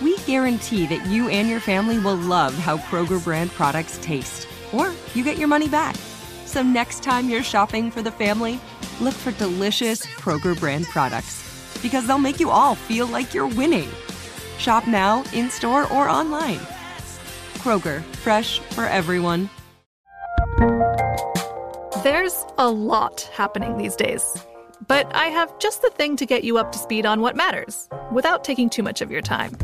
we guarantee that you and your family will love how Kroger brand products taste, or you get your money back. So next time you're shopping for the family, look for delicious Kroger brand products because they'll make you all feel like you're winning. Shop now, in store, or online. Kroger, fresh for everyone. There's a lot happening these days, but I have just the thing to get you up to speed on what matters without taking too much of your time.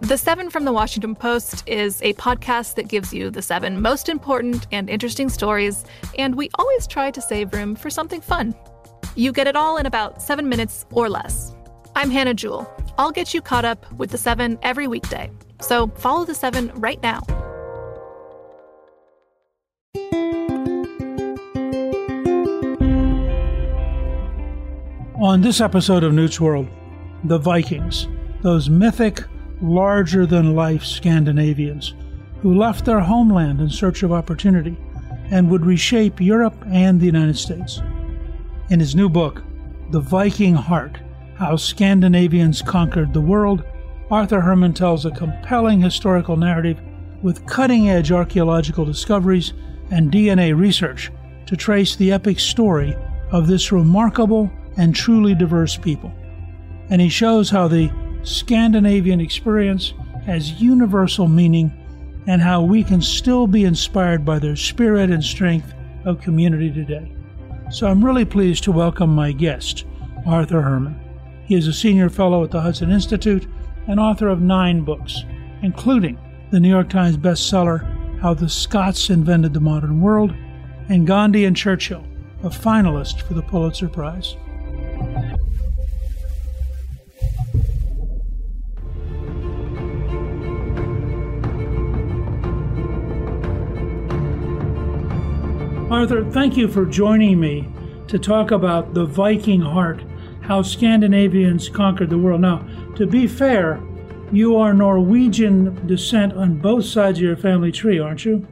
The Seven from the Washington Post is a podcast that gives you the seven most important and interesting stories, and we always try to save room for something fun. You get it all in about seven minutes or less. I'm Hannah Jewell. I'll get you caught up with the seven every weekday. So follow the seven right now. On this episode of Newt's World, the Vikings, those mythic, larger than life Scandinavians who left their homeland in search of opportunity and would reshape Europe and the United States. In his new book, The Viking Heart How Scandinavians Conquered the World, Arthur Herman tells a compelling historical narrative with cutting edge archaeological discoveries and DNA research to trace the epic story of this remarkable and truly diverse people. And he shows how the Scandinavian experience has universal meaning and how we can still be inspired by their spirit and strength of community today. So I'm really pleased to welcome my guest, Arthur Herman. He is a senior fellow at the Hudson Institute and author of nine books, including the New York Times bestseller How the Scots Invented the Modern World and Gandhi and Churchill, a finalist for the Pulitzer Prize. Arthur, thank you for joining me to talk about the Viking heart, how Scandinavians conquered the world. Now, to be fair, you are Norwegian descent on both sides of your family tree, aren't you?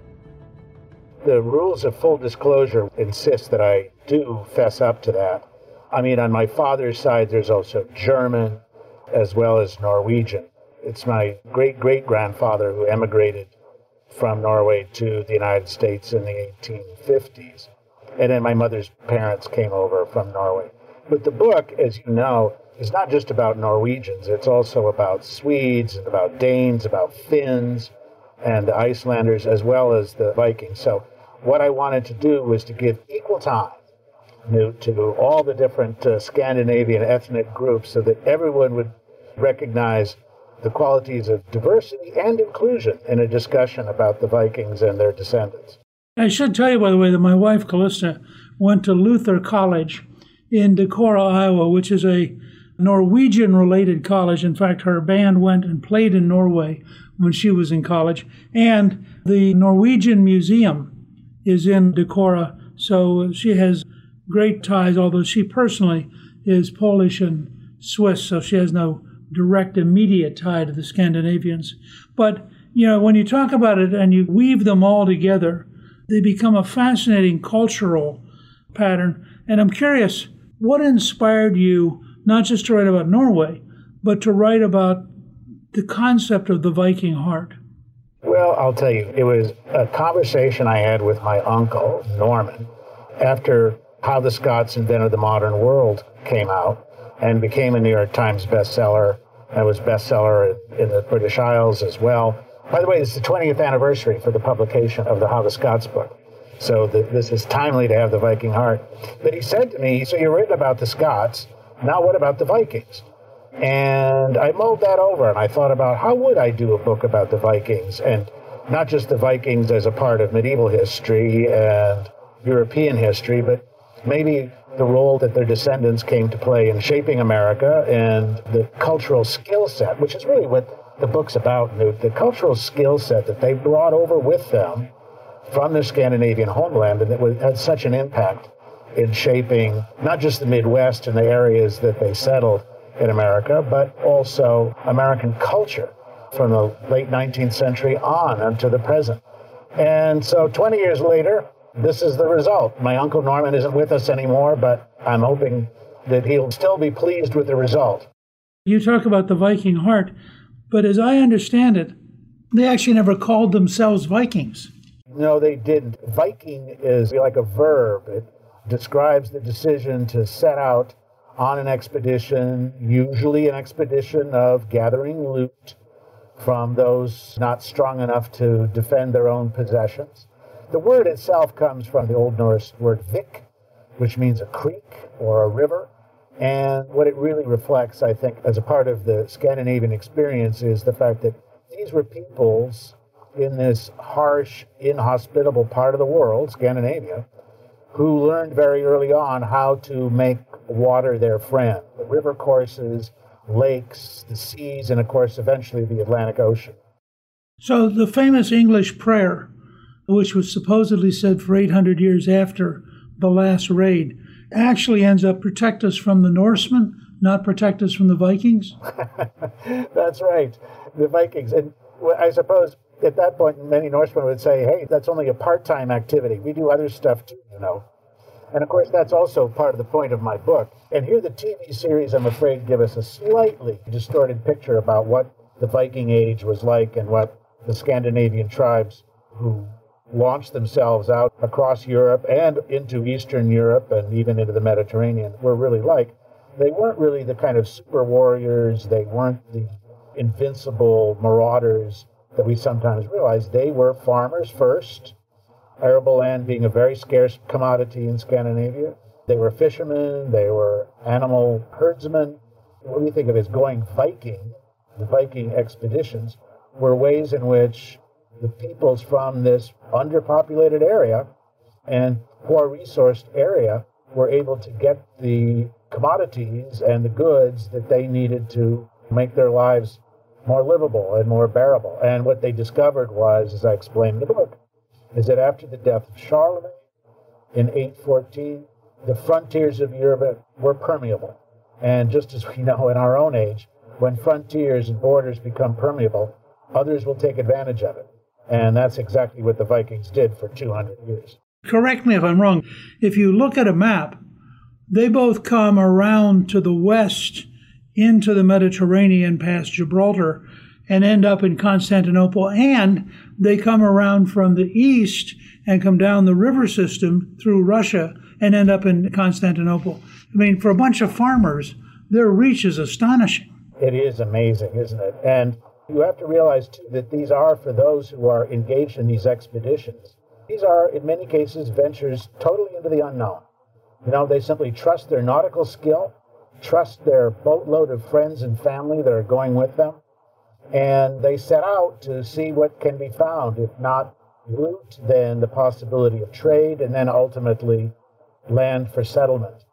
The rules of full disclosure insist that I do fess up to that. I mean, on my father's side, there's also German as well as Norwegian. It's my great great grandfather who emigrated from Norway to the United States in the 1850s. And then my mother's parents came over from Norway. But the book, as you know, is not just about Norwegians. It's also about Swedes, and about Danes, about Finns, and Icelanders, as well as the Vikings. So what I wanted to do was to give equal time to, to all the different uh, Scandinavian ethnic groups so that everyone would recognize the qualities of diversity and inclusion in a discussion about the Vikings and their descendants. I should tell you, by the way, that my wife, Callista, went to Luther College in Decorah, Iowa, which is a Norwegian related college. In fact, her band went and played in Norway when she was in college. And the Norwegian Museum is in Decorah, so she has great ties, although she personally is Polish and Swiss, so she has no direct, immediate tie to the Scandinavians. But, you know, when you talk about it and you weave them all together, they become a fascinating cultural pattern. And I'm curious, what inspired you not just to write about Norway, but to write about the concept of the Viking heart? Well, I'll tell you, it was a conversation I had with my uncle, Norman, after How the Scots Invented the Modern World came out and became a New York Times bestseller and was bestseller in the British Isles as well. By the way, it's the 20th anniversary for the publication of the How the Scots book. So the, this is timely to have the Viking heart. But he said to me, So you're written about the Scots. Now what about the Vikings? And I mulled that over and I thought about how would I do a book about the Vikings and not just the Vikings as a part of medieval history and European history, but maybe the role that their descendants came to play in shaping America and the cultural skill set, which is really what the book's about, Newt, the cultural skill set that they brought over with them from their Scandinavian homeland and that had such an impact in shaping not just the Midwest and the areas that they settled in America, but also American culture from the late 19th century on unto the present. And so 20 years later, this is the result. My Uncle Norman isn't with us anymore, but I'm hoping that he'll still be pleased with the result. You talk about the Viking heart, but as I understand it, they actually never called themselves Vikings. No, they didn't. Viking is like a verb. It describes the decision to set out on an expedition, usually an expedition of gathering loot from those not strong enough to defend their own possessions. The word itself comes from the Old Norse word vik, which means a creek or a river. And what it really reflects, I think, as a part of the Scandinavian experience is the fact that these were peoples in this harsh, inhospitable part of the world, Scandinavia, who learned very early on how to make water their friend. The river courses, lakes, the seas, and of course, eventually the Atlantic Ocean. So the famous English prayer, which was supposedly said for 800 years after the last raid, actually ends up protect us from the Norsemen, not protect us from the Vikings? That's right, the Vikings. And I suppose at that point, many Norsemen would say, hey, that's only a part time activity. We do other stuff too, you know. And of course, that's also part of the point of my book. And here, the TV series, I'm afraid, give us a slightly distorted picture about what the Viking Age was like and what the Scandinavian tribes who launched themselves out across Europe and into Eastern Europe and even into the Mediterranean were really like. They weren't really the kind of super warriors, they weren't the invincible marauders that we sometimes realize. They were farmers first, arable land being a very scarce commodity in Scandinavia. They were fishermen, they were animal herdsmen. What we think of as going Viking, the Viking expeditions, were ways in which the peoples from this underpopulated area and poor resourced area were able to get the commodities and the goods that they needed to make their lives more livable and more bearable. And what they discovered was, as I explained in the book, is that after the death of Charlemagne in 814, the frontiers of Europe were permeable. And just as we know in our own age, when frontiers and borders become permeable, others will take advantage of it. And that's exactly what the Vikings did for 200 years. Correct me if I'm wrong. If you look at a map, they both come around to the west into the Mediterranean past Gibraltar and end up in Constantinople. And they come around from the east and come down the river system through Russia and end up in Constantinople. I mean, for a bunch of farmers, their reach is astonishing. It is amazing, isn't it? And you have to realize, too, that these are for those who are engaged in these expeditions. These are, in many cases, ventures totally into the unknown. You know, they simply trust their nautical skill, trust their boatload of friends and family that are going with them, and they set out to see what can be found. If not loot, then the possibility of trade, and then ultimately land for settlement.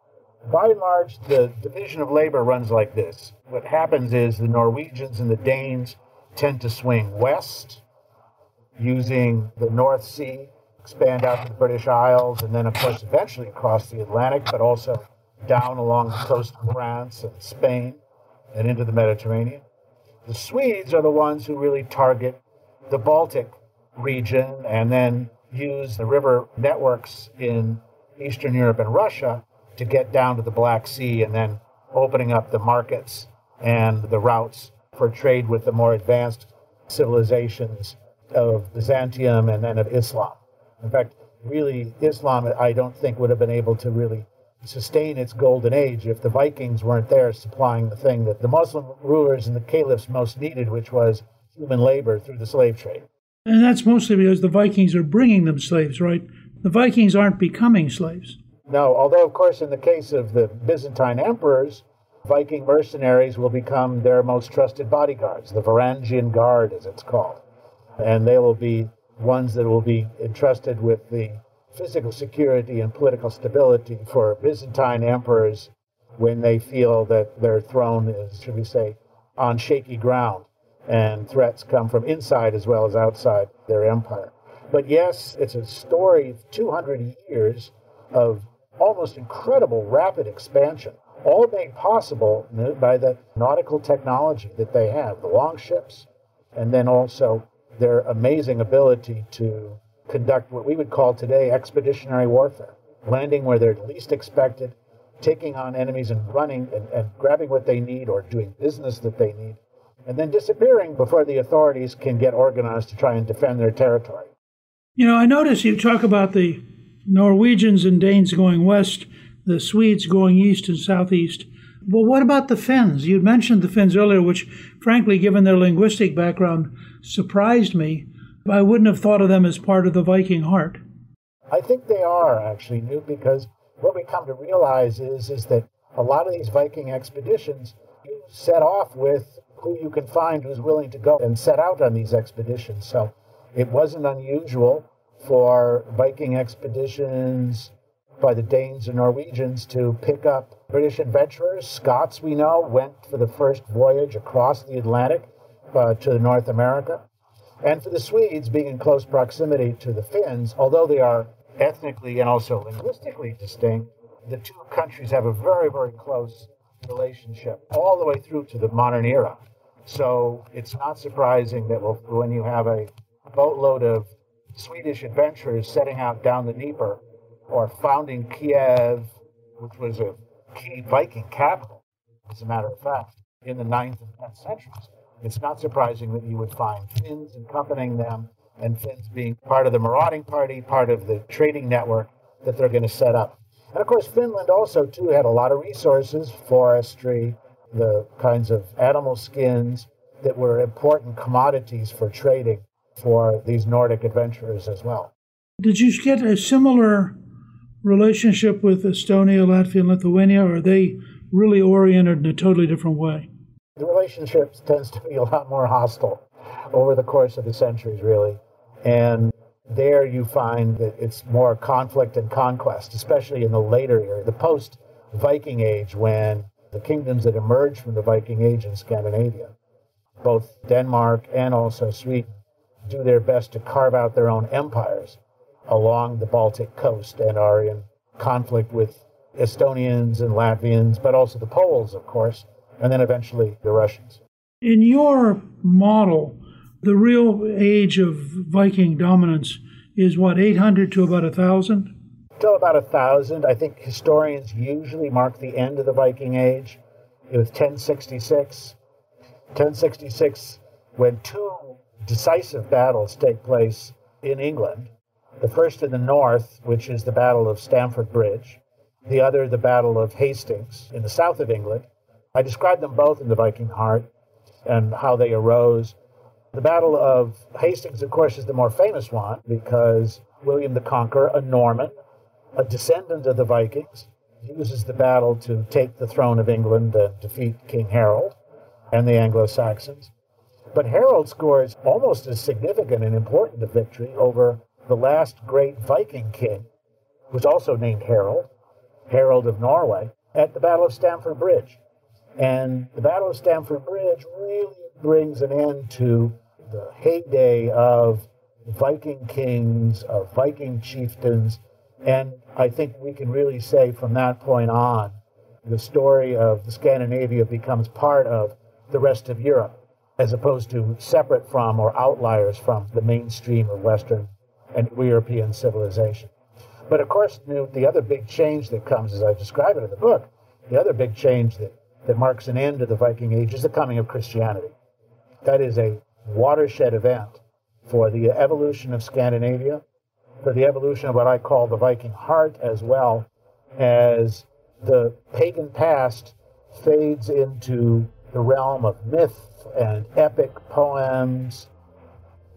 By and large, the division of labor runs like this. What happens is the Norwegians and the Danes tend to swing west using the North Sea, expand out to the British Isles, and then, of course, eventually across the Atlantic, but also down along the coast of France and Spain and into the Mediterranean. The Swedes are the ones who really target the Baltic region and then use the river networks in Eastern Europe and Russia to get down to the Black Sea and then opening up the markets and the routes for trade with the more advanced civilizations of Byzantium and then of Islam. In fact, really, Islam, I don't think, would have been able to really sustain its golden age if the Vikings weren't there supplying the thing that the Muslim rulers and the caliphs most needed, which was human labor through the slave trade. And that's mostly because the Vikings are bringing them slaves, right? The Vikings aren't becoming slaves. No, although, of course, in the case of the Byzantine emperors, Viking mercenaries will become their most trusted bodyguards, the Varangian Guard, as it's called. And they will be ones that will be entrusted with the physical security and political stability for Byzantine emperors when they feel that their throne is, should we say, on shaky ground and threats come from inside as well as outside their empire. But yes, it's a story of 200 years of almost incredible rapid expansion, all made possible by the nautical technology that they have, the longships, and then also their amazing ability to conduct what we would call today expeditionary warfare, landing where they're least expected, taking on enemies and running and, and grabbing what they need or doing business that they need, and then disappearing before the authorities can get organized to try and defend their territory. You know, I notice you talk about the Norwegians and Danes going west, the Swedes going east and southeast. Well, what about the Finns? You mentioned the Finns earlier, which, frankly, given their linguistic background, surprised me. I wouldn't have thought of them as part of the Viking heart. I think they are actually, Newt because what we come to realize is is that a lot of these Viking expeditions you set off with who you can find who's willing to go and set out on these expeditions. So it wasn't unusual for Viking expeditions by the Danes and Norwegians to pick up British adventurers. Scots, we know, went for the first voyage across the Atlantic uh, to North America. And for the Swedes, being in close proximity to the Finns, although they are ethnically and also linguistically distinct, the two countries have a very, very close relationship all the way through to the modern era. So it's not surprising that when you have a boatload of Swedish adventurers setting out down the Dnieper or founding Kiev, which was a key Viking capital, as a matter of fact, in the 9th and 10th centuries, it's not surprising that you would find Finns accompanying them and Finns being part of the marauding party, part of the trading network that they're going to set up. And of course, Finland also too had a lot of resources, forestry, the kinds of animal skins that were important commodities for trading for these Nordic adventurers as well. Did you get a similar relationship with Estonia, Latvia, and Lithuania, or are they really oriented in a totally different way? the relationship tends to be a lot more hostile over the course of the centuries, really. And there you find that it's more conflict and conquest, especially in the later era, the post Viking Age, when the kingdoms that emerged from the Viking Age in Scandinavia, both Denmark and also Sweden, do their best to carve out their own empires along the Baltic coast and are in conflict with Estonians and Latvians, but also the Poles, of course, and then eventually the Russians. In your model, the real age of Viking dominance is what, 800 to about 1,000? Till about 1,000. I think historians usually mark the end of the Viking Age. It was 1066. 1066, when two decisive battles take place in England. The first in the north, which is the Battle of Stamford Bridge, the other, the Battle of Hastings in the south of England. I describe them both in The Viking Heart and how they arose. The Battle of Hastings, of course, is the more famous one because William the Conqueror, a Norman, a descendant of the Vikings, uses the battle to take the throne of England and defeat King Harold and the Anglo Saxons. But Harold scores almost as significant and important a victory over the last great Viking king, who was also named Harold, Harold of Norway, at the Battle of Stamford Bridge. And the Battle of Stamford Bridge really brings an end to the heyday of Viking kings, of Viking chieftains. And I think we can really say from that point on, the story of Scandinavia becomes part of the rest of Europe, as opposed to separate from or outliers from the mainstream of Western and European civilization. But of course, the other big change that comes, as I describe it in the book, the other big change that that marks an end to the Viking Age is the coming of Christianity. That is a watershed event for the evolution of Scandinavia, for the evolution of what I call the Viking heart, as well as the pagan past fades into the realm of myth and epic poems,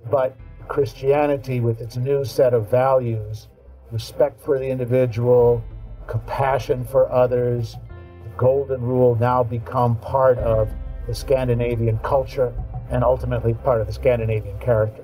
but Christianity, with its new set of values, respect for the individual, compassion for others, the golden rule now become part of the Scandinavian culture and ultimately part of the Scandinavian character.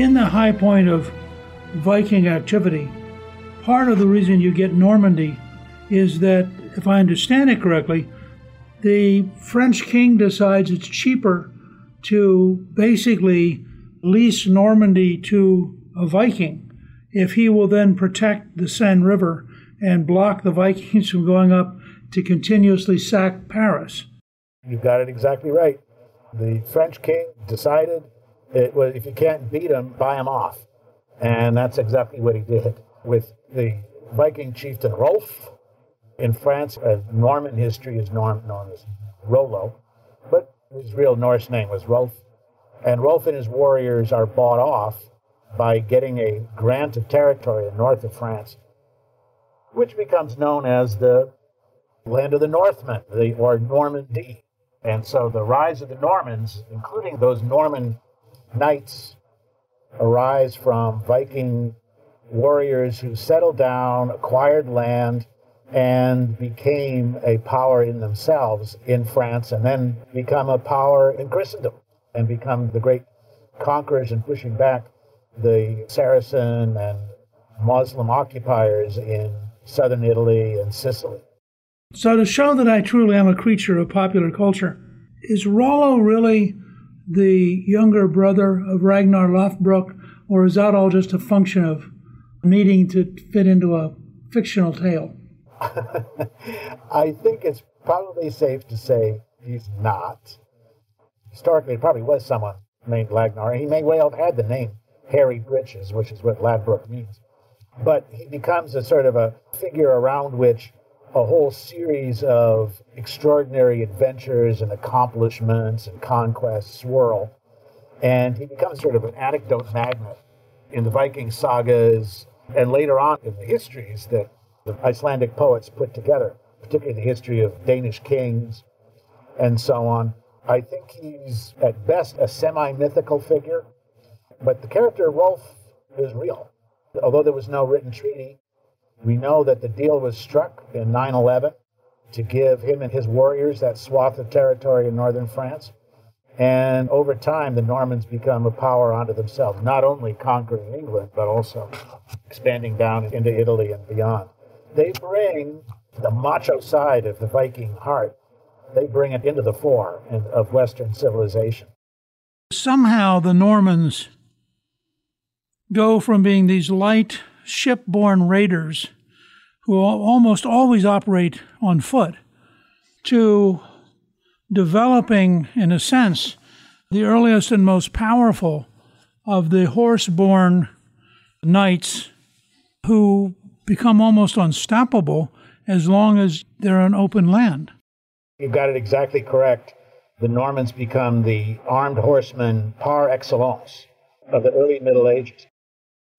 In the high point of Viking activity, part of the reason you get Normandy is that, if I understand it correctly, the French king decides it's cheaper to basically lease Normandy to a Viking if he will then protect the Seine River and block the Vikings from going up to continuously sack Paris. You got it exactly right. The French king decided it was, if you can't beat him, buy him off. And that's exactly what he did with the Viking chieftain Rolf. In France, uh, Norman history is known, known as Rollo, but his real Norse name was Rolf. And Rolf and his warriors are bought off by getting a grant of territory in north of France, which becomes known as the land of the Northmen, the, or Normandy. And so the rise of the Normans, including those Norman knights arise from Viking warriors who settled down, acquired land, and became a power in themselves in France, and then become a power in Christendom and become the great conquerors and pushing back the Saracen and Muslim occupiers in southern Italy and Sicily. So, to show that I truly am a creature of popular culture, is Rollo really the younger brother of Ragnar Lothbrok, or is that all just a function of needing to fit into a fictional tale? I think it's probably safe to say he's not. Historically, it probably was someone named Ragnar. He may well have had the name Hairy Breeches, which is what Lothbrok means. But he becomes a sort of a figure around which a whole series of extraordinary adventures and accomplishments and conquests swirl. And he becomes sort of an anecdote magnet in the Viking sagas and later on in the histories that the Icelandic poets put together. particularly the history of Danish kings and so on. I think he's at best a semi mythical figure, but the character Rolf is real. Although there was no written treaty, we know that the deal was struck in 9 11 to give him and his warriors that swath of territory in northern France. And over time, the Normans become a power unto themselves, not only conquering England, but also expanding down into Italy and beyond. They bring the macho side of the Viking heart, they bring it into the fore of Western civilization. Somehow the Normans go from being these light ship-borne raiders who almost always operate on foot to developing, in a sense, the earliest and most powerful of the horse-borne knights who become almost unstoppable as long as they're on open land. You've got it exactly correct. The Normans become the armed horsemen par excellence of the early Middle Ages.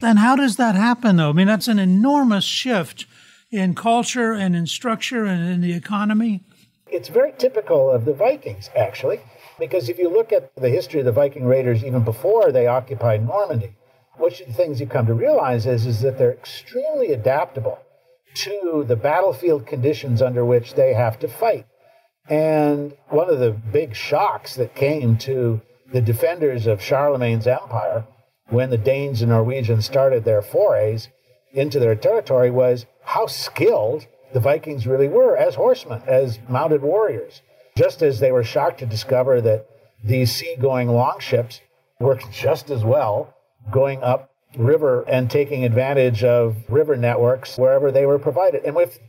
And how does that happen, though? I mean, that's an enormous shift in culture and in structure and in the economy. It's very typical of the Vikings, actually, because if you look at the history of the Viking raiders even before they occupied Normandy, one of the things you come to realize is, is that they're extremely adaptable to the battlefield conditions under which they have to fight. And one of the big shocks that came to the defenders of Charlemagne's empire when the Danes and Norwegians started their forays into their territory was how skilled the Vikings really were as horsemen, as mounted warriors. Just as they were shocked to discover that these seagoing longships worked just as well going up river and taking advantage of river networks wherever they were provided. And if,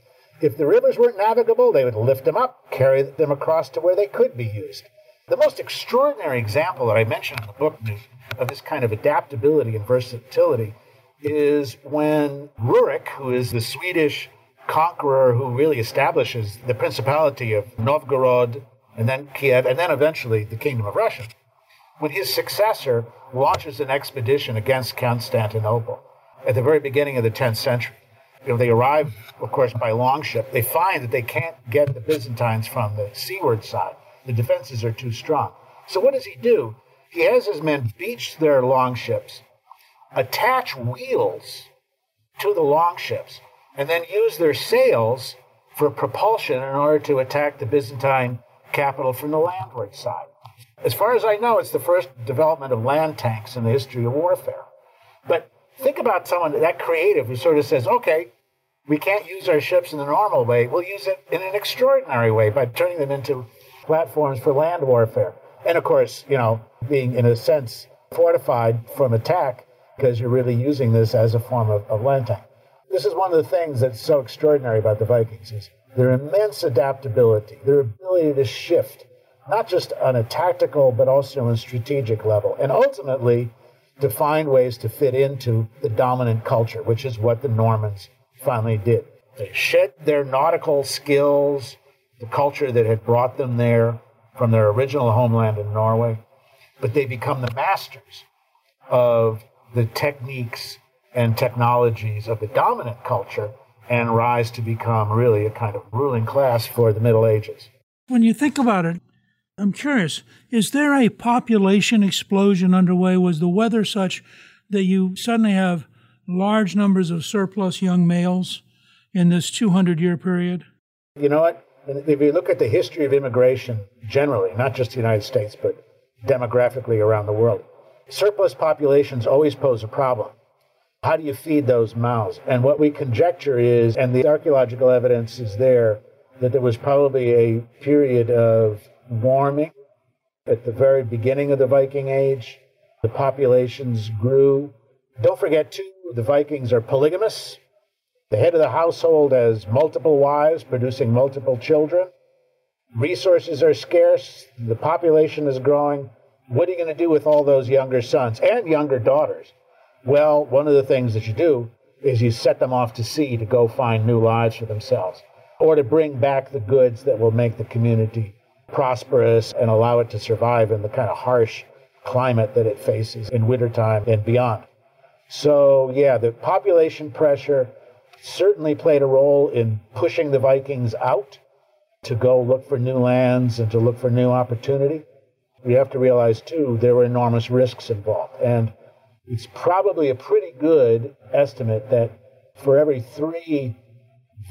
if the rivers weren't navigable, they would lift them up, carry them across to where they could be used. The most extraordinary example that I mentioned in the book of this kind of adaptability and versatility is when Rurik, who is the Swedish conqueror who really establishes the principality of Novgorod and then Kiev and then eventually the kingdom of Russia, when his successor launches an expedition against Constantinople at the very beginning of the 10th century. You know, they arrive, of course, by longship. They find that they can't get the Byzantines from the seaward side. The defenses are too strong. So what does he do? He has his men beach their longships, attach wheels to the longships, and then use their sails for propulsion in order to attack the Byzantine capital from the landward side. As far as I know, it's the first development of land tanks in the history of warfare. But think about someone that creative who sort of says, okay, we can't use our ships in the normal way. We'll use it in an extraordinary way by turning them into platforms for land warfare. And of course, you know, being in a sense fortified from attack because you're really using this as a form of, of land. This is one of the things that's so extraordinary about the Vikings is their immense adaptability, their ability to shift not just on a tactical, but also on a strategic level. And ultimately, to find ways to fit into the dominant culture, which is what the Normans finally did. They shed their nautical skills, the culture that had brought them there from their original homeland in Norway, but they become the masters of the techniques and technologies of the dominant culture and rise to become really a kind of ruling class for the Middle Ages. When you think about it, I'm curious, is there a population explosion underway? Was the weather such that you suddenly have large numbers of surplus young males in this 200 year period? You know what? If you look at the history of immigration generally, not just the United States, but demographically around the world, surplus populations always pose a problem. How do you feed those mouths? And what we conjecture is, and the archaeological evidence is there, that there was probably a period of warming at the very beginning of the Viking Age. The populations grew. Don't forget, too, the Vikings are polygamous. The head of the household has multiple wives, producing multiple children. Resources are scarce. The population is growing. What are you going to do with all those younger sons and younger daughters? Well, one of the things that you do is you set them off to sea to go find new lives for themselves or to bring back the goods that will make the community prosperous and allow it to survive in the kind of harsh climate that it faces in wintertime and beyond. So, yeah, the population pressure, certainly played a role in pushing the Vikings out to go look for new lands and to look for new opportunity. We have to realize, too, there were enormous risks involved. And it's probably a pretty good estimate that for every three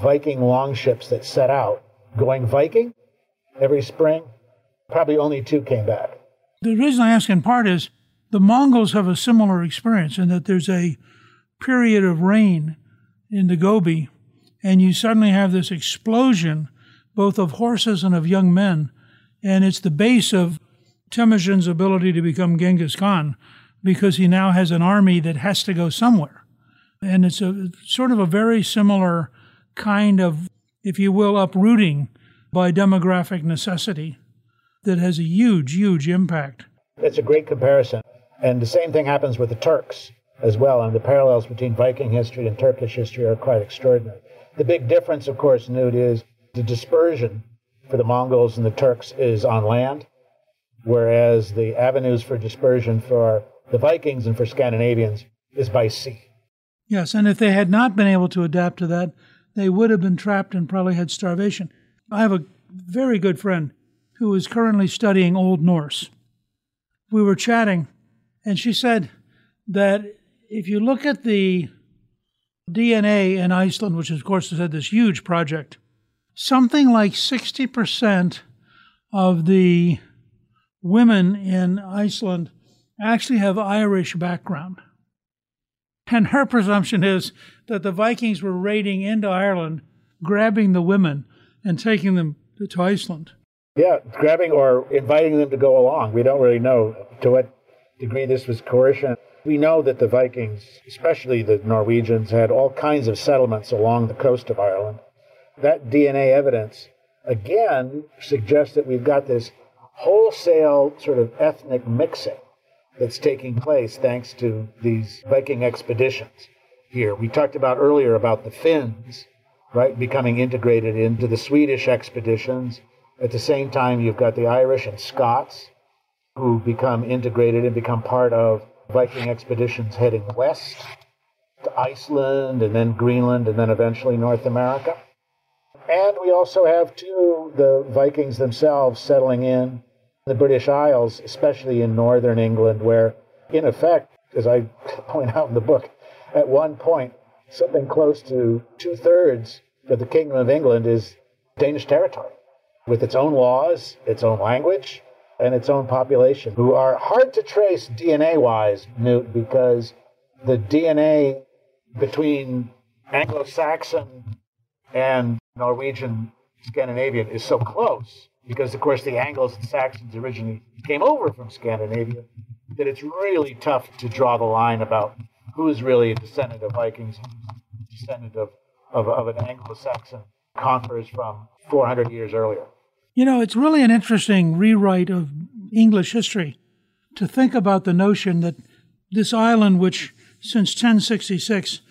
Viking longships that set out going Viking every spring, probably only two came back. The reason I ask in part is the Mongols have a similar experience in that there's a period of rain in the Gobi, and you suddenly have this explosion both of horses and of young men, and it's the base of Temujin's ability to become Genghis Khan because he now has an army that has to go somewhere. And it's a sort of a very similar kind of, if you will, uprooting by demographic necessity that has a huge, huge impact. It's a great comparison. And the same thing happens with the Turks as well. And the parallels between Viking history and Turkish history are quite extraordinary. The big difference, of course, Newt, is the dispersion for the Mongols and the Turks is on land, whereas the avenues for dispersion for the Vikings and for Scandinavians is by sea. Yes, and if they had not been able to adapt to that, they would have been trapped and probably had starvation. I have a very good friend who is currently studying Old Norse. We were chatting, and she said that if you look at the DNA in Iceland, which of course has had this huge project, something like 60% of the women in Iceland actually have Irish background. And her presumption is that the Vikings were raiding into Ireland, grabbing the women, and taking them to Iceland. Yeah, grabbing or inviting them to go along. We don't really know to what degree this was coercion. We know that the Vikings, especially the Norwegians, had all kinds of settlements along the coast of Ireland. That DNA evidence, again, suggests that we've got this wholesale sort of ethnic mixing that's taking place thanks to these Viking expeditions here. We talked about earlier about the Finns, right, becoming integrated into the Swedish expeditions. At the same time, you've got the Irish and Scots who become integrated and become part of Viking expeditions heading west to Iceland and then Greenland and then eventually North America. And we also have, too, the Vikings themselves settling in the British Isles, especially in northern England, where, in effect, as I point out in the book, at one point, something close to two thirds of the Kingdom of England is Danish territory, with its own laws, its own language, and its own population, who are hard to trace DNA wise, Newt, because the DNA between Anglo Saxon and Norwegian Scandinavian is so close because, of course, the Angles and Saxons originally came over from Scandinavia, that it's really tough to draw the line about who is really a descendant of Vikings, descendant of, of, of an Anglo Saxon conquerors from 400 years earlier. You know, it's really an interesting rewrite of English history to think about the notion that this island, which since 1066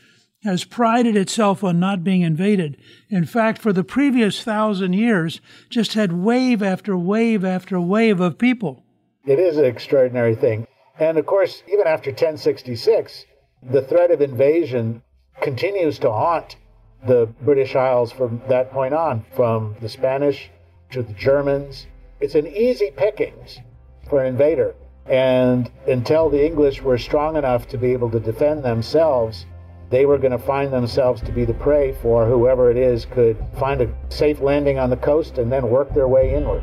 has prided itself on not being invaded. In fact, for the previous thousand years, just had wave after wave after wave of people. It is an extraordinary thing. And of course, even after 1066, the threat of invasion continues to haunt the British Isles from that point on, from the Spanish to the Germans. It's an easy pickings for an invader. And until the English were strong enough to be able to defend themselves, they were going to find themselves to be the prey for whoever it is could find a safe landing on the coast and then work their way inward.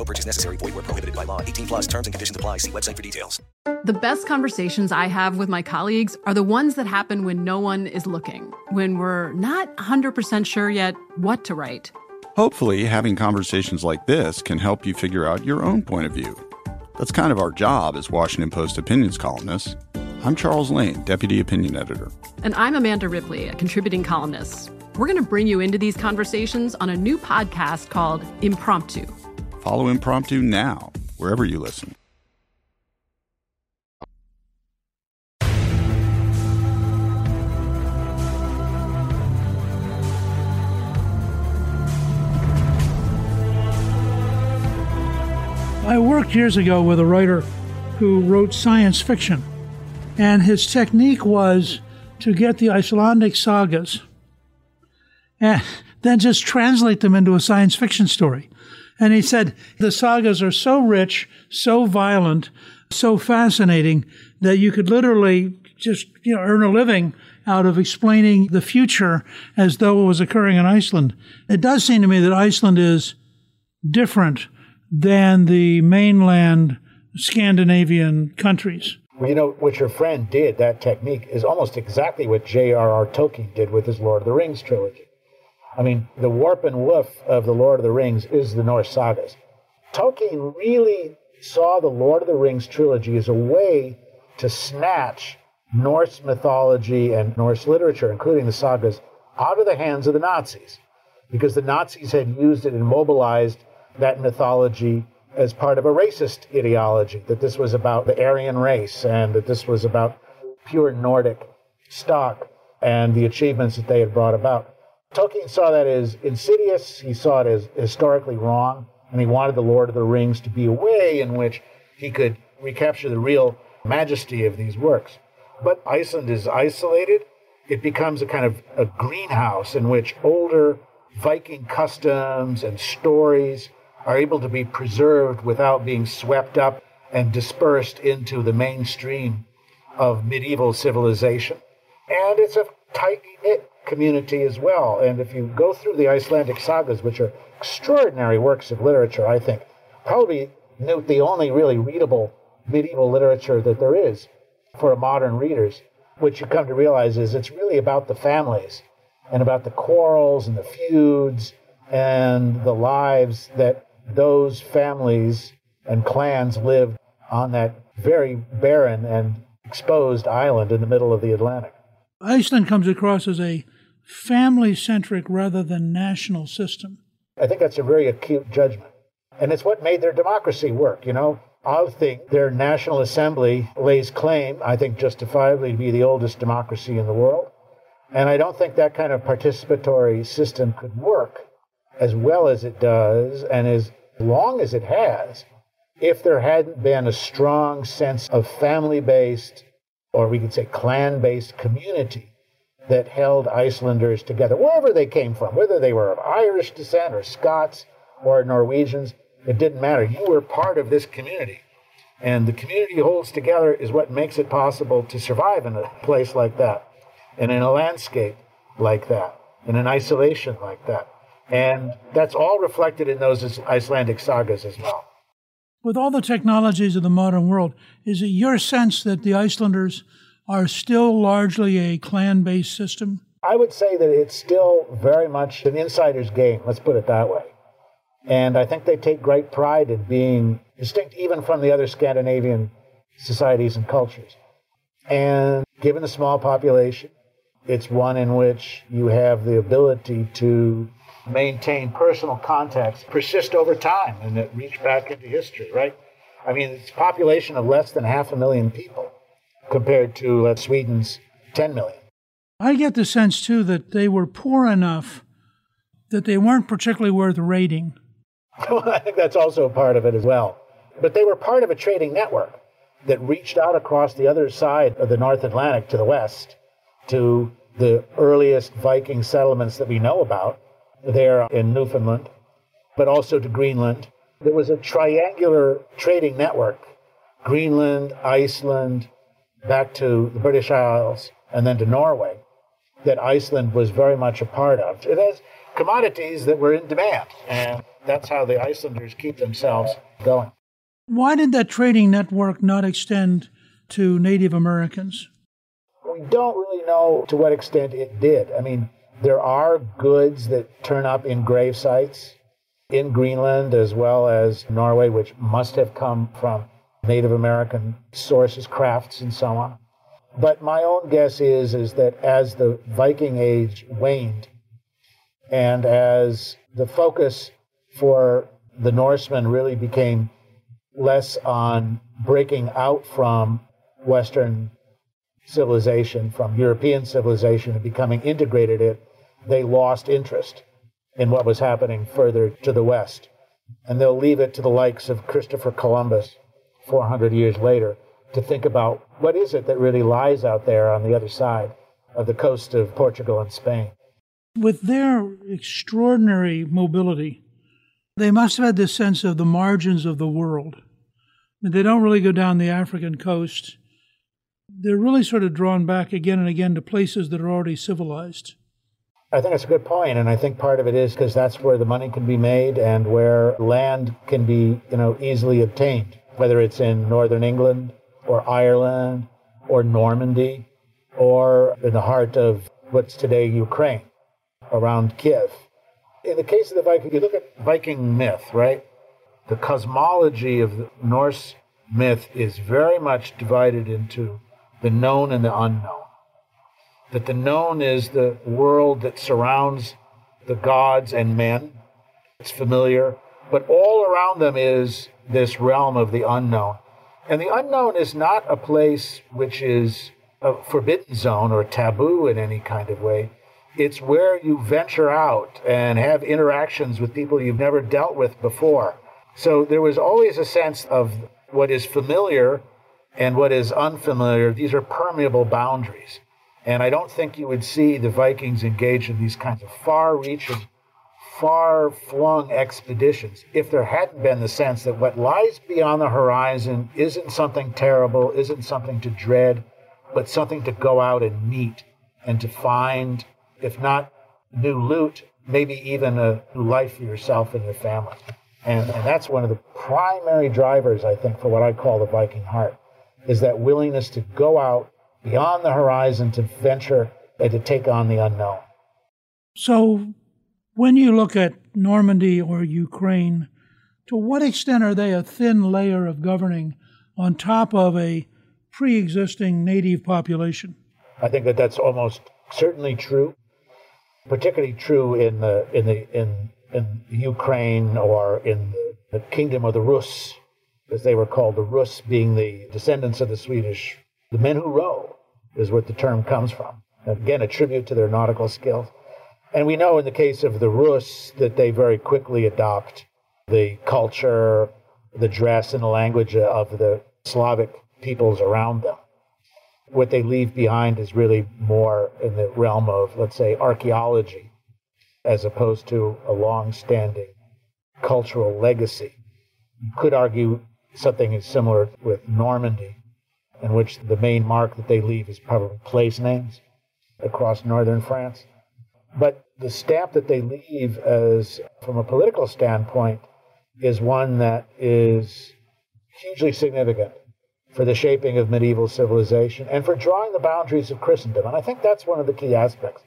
No purchase necessary. Void where prohibited by law. 18 plus terms and conditions apply. See website for details. The best conversations I have with my colleagues are the ones that happen when no one is looking, when we're not 100% sure yet what to write. Hopefully, having conversations like this can help you figure out your own point of view. That's kind of our job as Washington Post opinions columnists. I'm Charles Lane, Deputy Opinion Editor. And I'm Amanda Ripley, a contributing columnist. We're going to bring you into these conversations on a new podcast called Impromptu. Follow Impromptu now, wherever you listen. I worked years ago with a writer who wrote science fiction, and his technique was to get the Icelandic sagas and then just translate them into a science fiction story. And he said the sagas are so rich, so violent, so fascinating that you could literally just you know earn a living out of explaining the future as though it was occurring in Iceland. It does seem to me that Iceland is different than the mainland Scandinavian countries. You know, what your friend did, that technique, is almost exactly what J.R.R. Tolkien did with his Lord of the Rings trilogy. I mean, the warp and woof of the Lord of the Rings is the Norse sagas. Tolkien really saw the Lord of the Rings trilogy as a way to snatch Norse mythology and Norse literature, including the sagas, out of the hands of the Nazis. Because the Nazis had used it and mobilized that mythology as part of a racist ideology, that this was about the Aryan race and that this was about pure Nordic stock and the achievements that they had brought about. Tolkien saw that as insidious, he saw it as historically wrong, and he wanted The Lord of the Rings to be a way in which he could recapture the real majesty of these works. But Iceland is isolated. It becomes a kind of a greenhouse in which older Viking customs and stories are able to be preserved without being swept up and dispersed into the mainstream of medieval civilization. And it's a tightly knit community as well. And if you go through the Icelandic sagas, which are extraordinary works of literature, I think, probably the only really readable medieval literature that there is for modern readers, what you come to realize is it's really about the families and about the quarrels and the feuds and the lives that those families and clans lived on that very barren and exposed island in the middle of the Atlantic. Iceland comes across as a family centric rather than national system. I think that's a very acute judgment. And it's what made their democracy work, you know. I think their National Assembly lays claim, I think justifiably, to be the oldest democracy in the world. And I don't think that kind of participatory system could work as well as it does and as long as it has if there hadn't been a strong sense of family based, or we could say clan based community that held Icelanders together, wherever they came from, whether they were of Irish descent or Scots or Norwegians, it didn't matter. You were part of this community. And the community holds together is what makes it possible to survive in a place like that, and in a landscape like that, in an isolation like that. And that's all reflected in those Icelandic sagas as well. With all the technologies of the modern world, is it your sense that the Icelanders are still largely a clan based system? I would say that it's still very much an insider's game, let's put it that way. And I think they take great pride in being distinct even from the other Scandinavian societies and cultures. And given the small population, It's one in which you have the ability to maintain personal contacts, persist over time, and reach back into history, right? I mean, it's a population of less than half a million people compared to uh, Sweden's 10 million. I get the sense, too, that they were poor enough that they weren't particularly worth raiding. I think that's also part of it as well. But they were part of a trading network that reached out across the other side of the North Atlantic to the west to the earliest Viking settlements that we know about there in Newfoundland, but also to Greenland. There was a triangular trading network Greenland, Iceland, back to the British Isles, and then to Norway that Iceland was very much a part of. It has commodities that were in demand, and that's how the Icelanders keep themselves going. Why did that trading network not extend to Native Americans? We don't really know to what extent it did. I mean, there are goods that turn up in grave sites in Greenland as well as Norway, which must have come from Native American sources, crafts, and so on. But my own guess is, is that as the Viking Age waned, and as the focus for the Norsemen really became less on breaking out from Western civilization, from European civilization, and becoming integrated it, they lost interest in what was happening further to the west. And they'll leave it to the likes of Christopher Columbus 400 years later to think about what is it that really lies out there on the other side of the coast of Portugal and Spain. With their extraordinary mobility, they must have had this sense of the margins of the world. They don't really go down the African coast. They're really sort of drawn back again and again to places that are already civilized. I think it's a good point, and I think part of it is because that's where the money can be made and where land can be, you know, easily obtained, whether it's in northern England or Ireland or Normandy or in the heart of what's today Ukraine, around Kiev. In the case of the Viking, you look at Viking myth, right? The cosmology of the Norse myth is very much divided into the known and the unknown that the known is the world that surrounds the gods and men. It's familiar, but all around them is this realm of the unknown. And the unknown is not a place which is a forbidden zone or taboo in any kind of way. It's where you venture out and have interactions with people you've never dealt with before. So there was always a sense of what is familiar and what is unfamiliar. These are permeable boundaries. And I don't think you would see the Vikings engage in these kinds of far reaching, far flung expeditions if there hadn't been the sense that what lies beyond the horizon isn't something terrible, isn't something to dread, but something to go out and meet and to find, if not new loot, maybe even a new life for yourself and your family. And, and that's one of the primary drivers, I think, for what I call the Viking heart, is that willingness to go out beyond the horizon to venture and to take on the unknown. So, when you look at Normandy or Ukraine, to what extent are they a thin layer of governing on top of a pre existing native population? I think that that's almost certainly true, particularly true in the, in, the, in, in Ukraine or in the, kingdom of the Rus, as they were called, the Rus being the descendants of the Swedish the men who row is what the term comes from. Again, a tribute to their nautical skills. And we know in the case of the Rus that they very quickly adopt the culture, the dress, and the language of the Slavic peoples around them. What they leave behind is really more in the realm of, let's say, archaeology, as opposed to a long standing cultural legacy. You could argue something is similar with Normandy, in which the main mark that they leave is probably place names across northern France. But the stamp that they leave as from a political standpoint is one that is hugely significant for the shaping of medieval civilization and for drawing the boundaries of Christendom. And I think that's one of the key aspects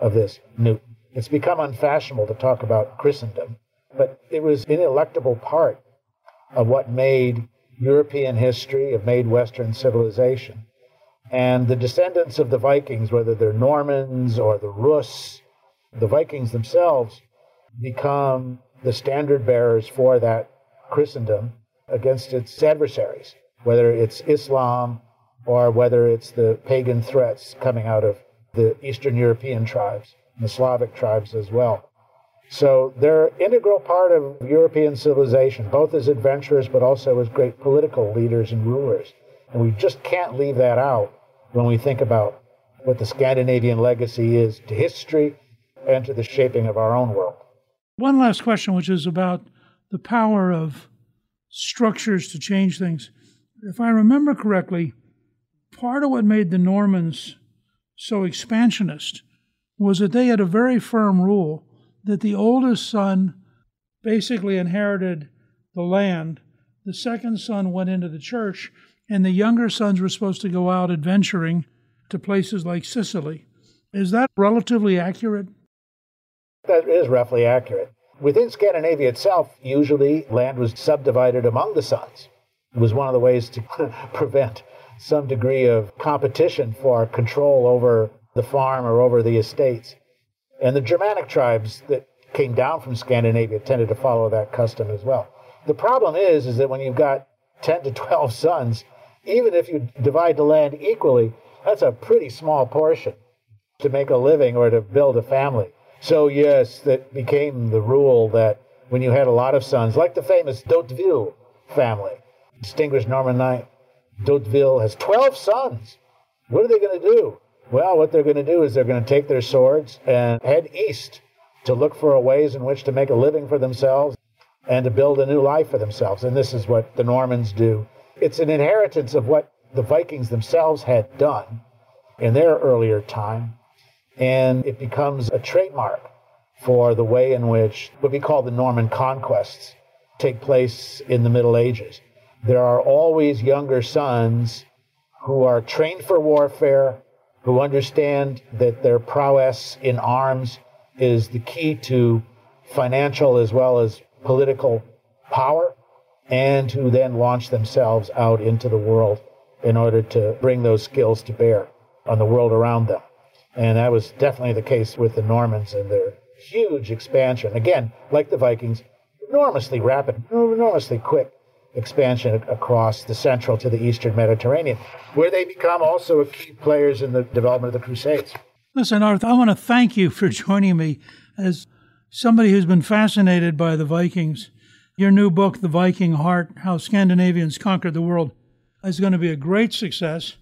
of this Newton. It's become unfashionable to talk about Christendom, but it was an ineluctable part of what made European history, of made Western civilization. And the descendants of the Vikings, whether they're Normans or the Rus, the Vikings themselves become the standard bearers for that Christendom against its adversaries, whether it's Islam or whether it's the pagan threats coming out of the Eastern European tribes, the Slavic tribes as well. So they're an integral part of European civilization, both as adventurers but also as great political leaders and rulers. And we just can't leave that out when we think about what the Scandinavian legacy is to history and to the shaping of our own world. One last question, which is about the power of structures to change things. If I remember correctly, part of what made the Normans so expansionist was that they had a very firm rule that the oldest son basically inherited the land, the second son went into the church, and the younger sons were supposed to go out adventuring to places like Sicily. Is that relatively accurate? That is roughly accurate. Within Scandinavia itself, usually land was subdivided among the sons. It was one of the ways to prevent some degree of competition for control over the farm or over the estates. And the Germanic tribes that came down from Scandinavia tended to follow that custom as well. The problem is, is that when you've got 10 to 12 sons, even if you divide the land equally, that's a pretty small portion to make a living or to build a family. So, yes, that became the rule that when you had a lot of sons, like the famous d'Hauteville family, distinguished Norman knight, d'Hauteville has 12 sons. What are they going to do? Well, what they're going to do is they're going to take their swords and head east to look for ways in which to make a living for themselves and to build a new life for themselves. And this is what the Normans do. It's an inheritance of what the Vikings themselves had done in their earlier time and it becomes a trademark for the way in which what we call the Norman conquests take place in the Middle Ages. There are always younger sons who are trained for warfare, who understand that their prowess in arms is the key to financial as well as political power, and who then launch themselves out into the world in order to bring those skills to bear on the world around them. And that was definitely the case with the Normans and their huge expansion. Again, like the Vikings, enormously rapid, enormously quick expansion across the central to the eastern Mediterranean, where they become also key players in the development of the Crusades. Listen, Arthur, I want to thank you for joining me as somebody who's been fascinated by the Vikings. Your new book, The Viking Heart How Scandinavians Conquered the World, is going to be a great success.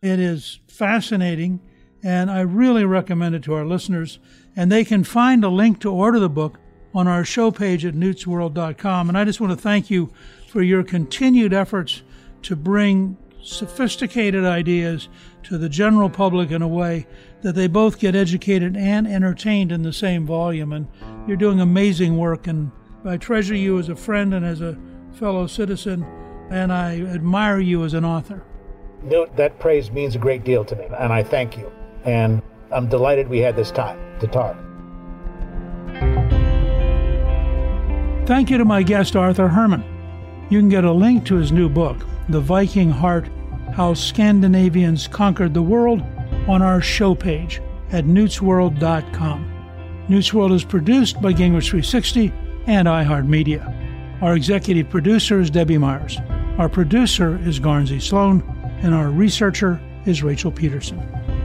It is fascinating and I really recommend it to our listeners. And they can find a link to order the book on our show page at newtsworld.com. And I just want to thank you for your continued efforts to bring sophisticated ideas to the general public in a way that they both get educated and entertained in the same volume. And you're doing amazing work. And I treasure you as a friend and as a fellow citizen, and I admire you as an author. that praise means a great deal to me, and I thank you and I'm delighted we had this time to talk. Thank you to my guest, Arthur Herman. You can get a link to his new book, The Viking Heart How Scandinavians Conquered the World, on our show page at newtsworld.com. Newsworld is produced by Gingrich 360 and iHeartMedia. Our executive producer is Debbie Myers. Our producer is Garnsey Sloan, and our researcher is Rachel Peterson.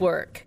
work.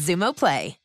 Xumo Play.